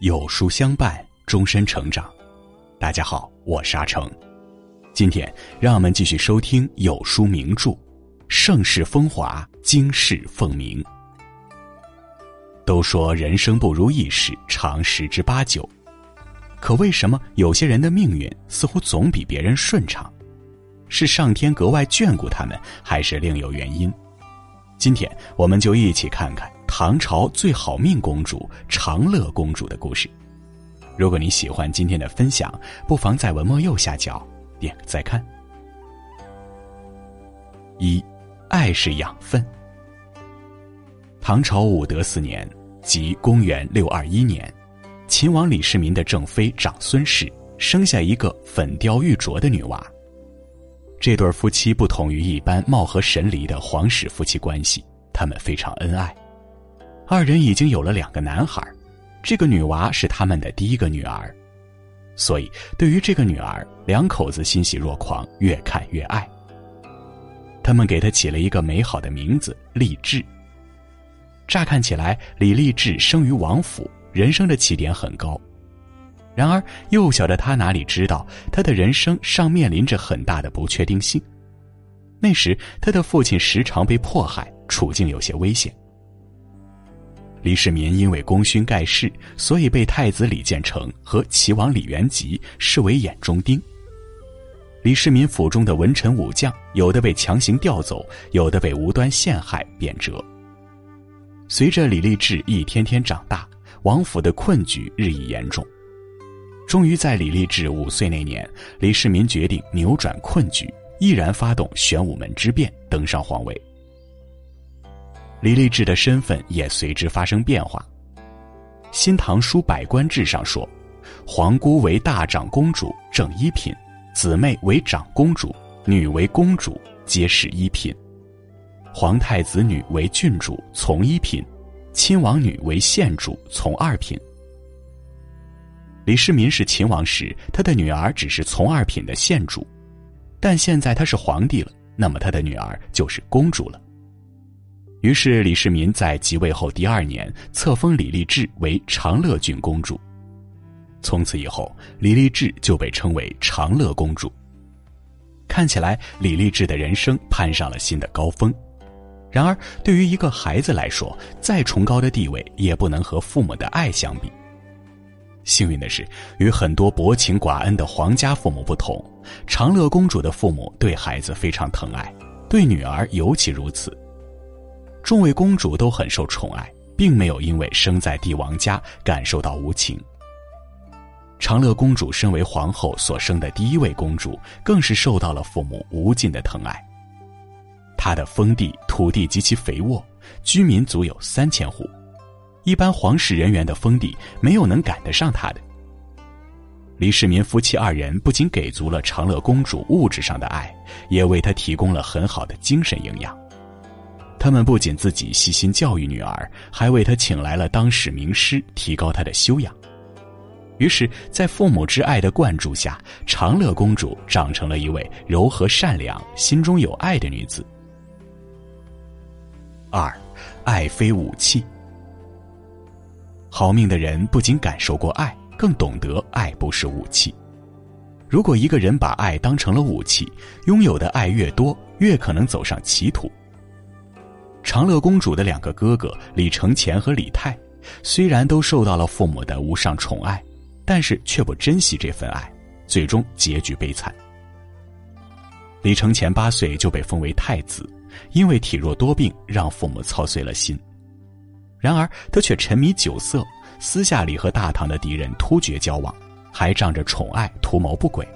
有书相伴，终身成长。大家好，我是阿成。今天让我们继续收听有书名著《盛世风华，经世凤鸣》。都说人生不如意事常十之八九，可为什么有些人的命运似乎总比别人顺畅？是上天格外眷顾他们，还是另有原因？今天我们就一起看看。唐朝最好命公主长乐公主的故事。如果你喜欢今天的分享，不妨在文末右下角点个再看。一，爱是养分。唐朝武德四年，即公元六二一年，秦王李世民的正妃长孙氏生下一个粉雕玉琢的女娃。这对夫妻不同于一般貌合神离的皇室夫妻关系，他们非常恩爱。二人已经有了两个男孩，这个女娃是他们的第一个女儿，所以对于这个女儿，两口子欣喜若狂，越看越爱。他们给她起了一个美好的名字励志。乍看起来，李励志生于王府，人生的起点很高。然而，幼小的他哪里知道，他的人生尚面临着很大的不确定性。那时，他的父亲时常被迫害，处境有些危险。李世民因为功勋盖世，所以被太子李建成和齐王李元吉视为眼中钉。李世民府中的文臣武将，有的被强行调走，有的被无端陷害贬谪。随着李立志一天天长大，王府的困局日益严重。终于在李立志五岁那年，李世民决定扭转困局，毅然发动玄武门之变，登上皇位。李立志的身份也随之发生变化，《新唐书百官志》上说：“皇姑为大长公主，正一品；姊妹为长公主，女为公主，皆是一品；皇太子女为郡主，从一品；亲王女为县主，从二品。”李世民是秦王时，他的女儿只是从二品的县主，但现在他是皇帝了，那么他的女儿就是公主了。于是，李世民在即位后第二年册封李立志为长乐郡公主。从此以后，李立志就被称为长乐公主。看起来，李立志的人生攀上了新的高峰。然而，对于一个孩子来说，再崇高的地位也不能和父母的爱相比。幸运的是，与很多薄情寡恩的皇家父母不同，长乐公主的父母对孩子非常疼爱，对女儿尤其如此。众位公主都很受宠爱，并没有因为生在帝王家感受到无情。长乐公主身为皇后所生的第一位公主，更是受到了父母无尽的疼爱。她的封地土地极其肥沃，居民足有三千户，一般皇室人员的封地没有能赶得上她的。李世民夫妻二人不仅给足了长乐公主物质上的爱，也为她提供了很好的精神营养。他们不仅自己细心教育女儿，还为她请来了当世名师，提高她的修养。于是，在父母之爱的灌注下，长乐公主长成了一位柔和善良、心中有爱的女子。二，爱非武器。好命的人不仅感受过爱，更懂得爱不是武器。如果一个人把爱当成了武器，拥有的爱越多，越可能走上歧途。长乐公主的两个哥哥李承乾和李泰，虽然都受到了父母的无上宠爱，但是却不珍惜这份爱，最终结局悲惨。李承乾八岁就被封为太子，因为体弱多病，让父母操碎了心。然而他却沉迷酒色，私下里和大唐的敌人突厥交往，还仗着宠爱图谋不轨。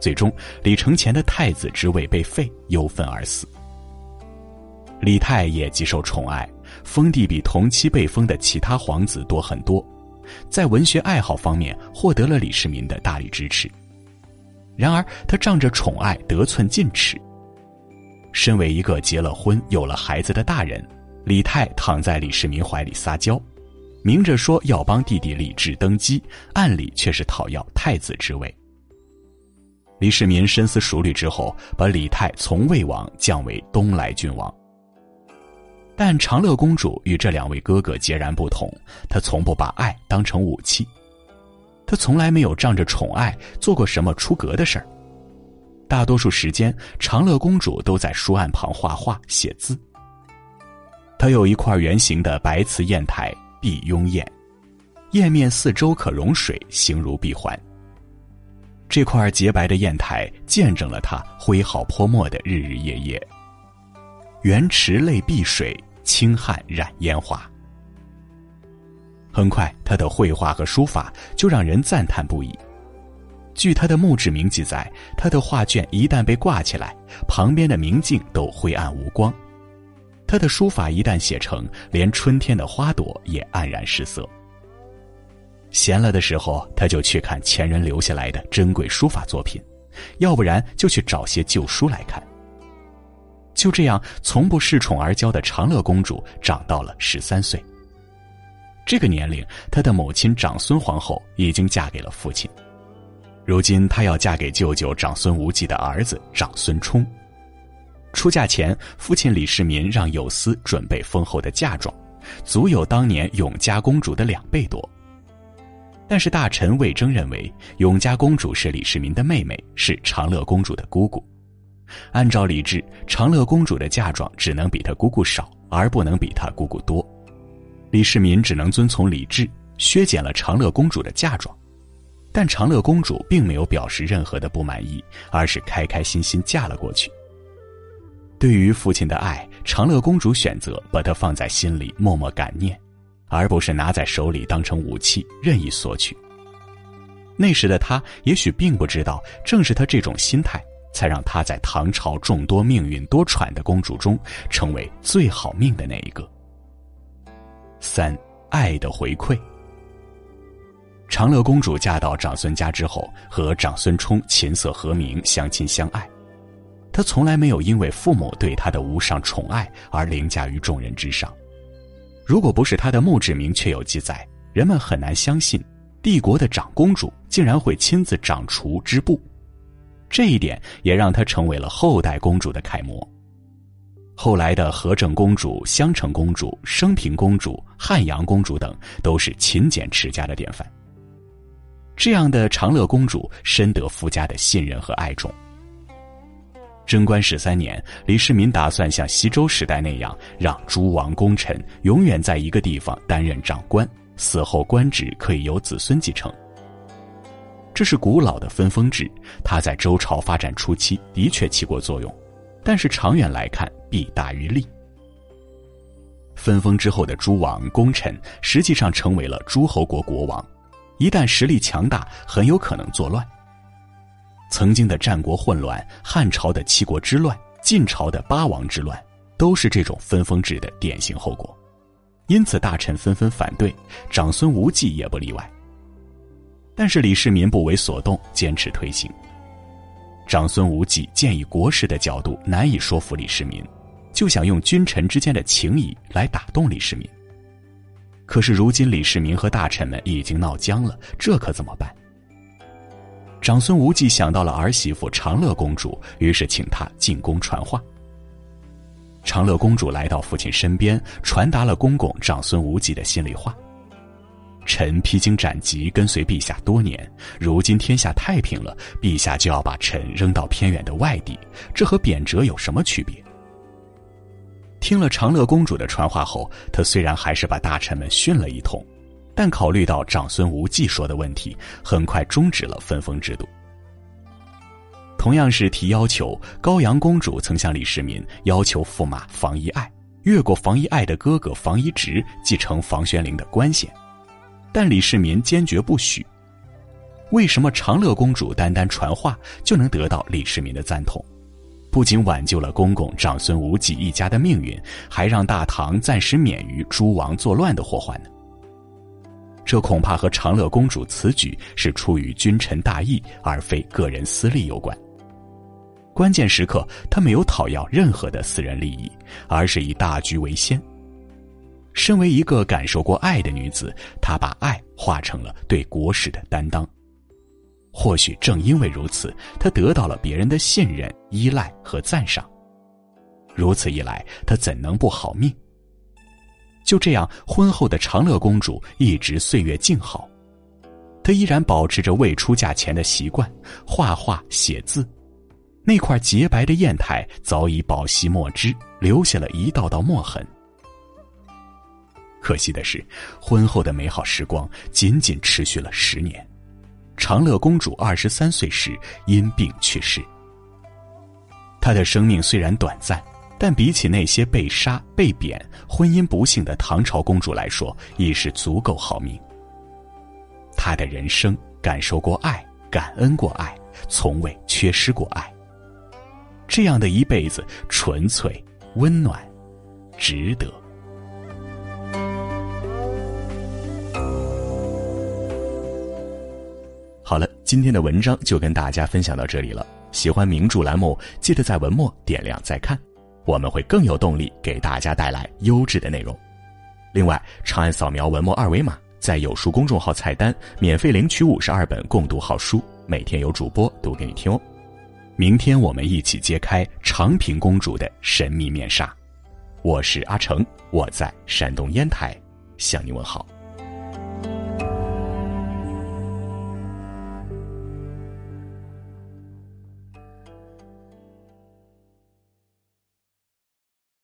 最终，李承乾的太子之位被废，忧愤而死。李泰也极受宠爱，封地比同期被封的其他皇子多很多，在文学爱好方面获得了李世民的大力支持。然而，他仗着宠爱得寸进尺。身为一个结了婚、有了孩子的大人，李泰躺在李世民怀里撒娇，明着说要帮弟弟李治登基，暗里却是讨要太子之位。李世民深思熟虑之后，把李泰从魏王降为东莱郡王。但长乐公主与这两位哥哥截然不同，她从不把爱当成武器，她从来没有仗着宠爱做过什么出格的事儿。大多数时间，长乐公主都在书案旁画画写字。她有一块圆形的白瓷砚台，碧雍砚，砚面四周可融水，形如闭环。这块洁白的砚台见证了她挥毫泼墨的日日夜夜。圆池泪碧水。轻汗染烟花。很快，他的绘画和书法就让人赞叹不已。据他的墓志铭记载，他的画卷一旦被挂起来，旁边的明镜都灰暗无光；他的书法一旦写成，连春天的花朵也黯然失色。闲了的时候，他就去看前人留下来的珍贵书法作品，要不然就去找些旧书来看。就这样，从不恃宠而骄的长乐公主长到了十三岁。这个年龄，她的母亲长孙皇后已经嫁给了父亲。如今，她要嫁给舅舅长孙无忌的儿子长孙冲。出嫁前，父亲李世民让有司准备丰厚的嫁妆，足有当年永嘉公主的两倍多。但是大臣魏征认为，永嘉公主是李世民的妹妹，是长乐公主的姑姑。按照礼制，长乐公主的嫁妆只能比她姑姑少，而不能比她姑姑多。李世民只能遵从礼制，削减了长乐公主的嫁妆。但长乐公主并没有表示任何的不满意，而是开开心心嫁了过去。对于父亲的爱，长乐公主选择把它放在心里，默默感念，而不是拿在手里当成武器任意索取。那时的她也许并不知道，正是她这种心态。才让她在唐朝众多命运多舛的公主中，成为最好命的那一个。三爱的回馈。长乐公主嫁到长孙家之后，和长孙冲琴瑟和鸣，相亲相爱。她从来没有因为父母对她的无上宠爱而凌驾于众人之上。如果不是她的墓志铭确有记载，人们很难相信，帝国的长公主竟然会亲自掌厨织布。这一点也让她成为了后代公主的楷模。后来的和政公主、襄城公主、升平公主、汉阳公主等，都是勤俭持家的典范。这样的长乐公主深得夫家的信任和爱重。贞观十三年，李世民打算像西周时代那样，让诸王功臣永远在一个地方担任长官，死后官职可以由子孙继承。这是古老的分封制，它在周朝发展初期的确起过作用，但是长远来看弊大于利。分封之后的诸王功臣实际上成为了诸侯国国王，一旦实力强大，很有可能作乱。曾经的战国混乱、汉朝的七国之乱、晋朝的八王之乱，都是这种分封制的典型后果，因此大臣纷纷反对，长孙无忌也不例外。但是李世民不为所动，坚持推行。长孙无忌建议国事的角度难以说服李世民，就想用君臣之间的情谊来打动李世民。可是如今李世民和大臣们已经闹僵了，这可怎么办？长孙无忌想到了儿媳妇长乐公主，于是请她进宫传话。长乐公主来到父亲身边，传达了公公长孙无忌的心里话。臣披荆斩棘，跟随陛下多年，如今天下太平了，陛下就要把臣扔到偏远的外地，这和贬谪有什么区别？听了长乐公主的传话后，他虽然还是把大臣们训了一通，但考虑到长孙无忌说的问题，很快终止了分封制度。同样是提要求，高阳公主曾向李世民要求驸马房遗爱越过房遗爱的哥哥房遗直继承房玄龄的官衔。但李世民坚决不许。为什么长乐公主单单传话就能得到李世民的赞同？不仅挽救了公公长孙无忌一家的命运，还让大唐暂时免于诸王作乱的祸患呢？这恐怕和长乐公主此举是出于君臣大义，而非个人私利有关。关键时刻，他没有讨要任何的私人利益，而是以大局为先。身为一个感受过爱的女子，她把爱化成了对国事的担当。或许正因为如此，她得到了别人的信任、依赖和赞赏。如此一来，她怎能不好命？就这样，婚后的长乐公主一直岁月静好。她依然保持着未出嫁前的习惯，画画写字。那块洁白的砚台早已饱吸墨汁，留下了一道道墨痕。可惜的是，婚后的美好时光仅仅持续了十年。长乐公主二十三岁时因病去世。她的生命虽然短暂，但比起那些被杀、被贬、婚姻不幸的唐朝公主来说，已是足够好命。她的人生感受过爱，感恩过爱，从未缺失过爱。这样的一辈子，纯粹、温暖，值得。好了，今天的文章就跟大家分享到这里了。喜欢名著栏目，记得在文末点亮再看，我们会更有动力给大家带来优质的内容。另外，长按扫描文末二维码，在有书公众号菜单免费领取五十二本共读好书，每天有主播读给你听哦。明天我们一起揭开长平公主的神秘面纱。我是阿成，我在山东烟台向你问好。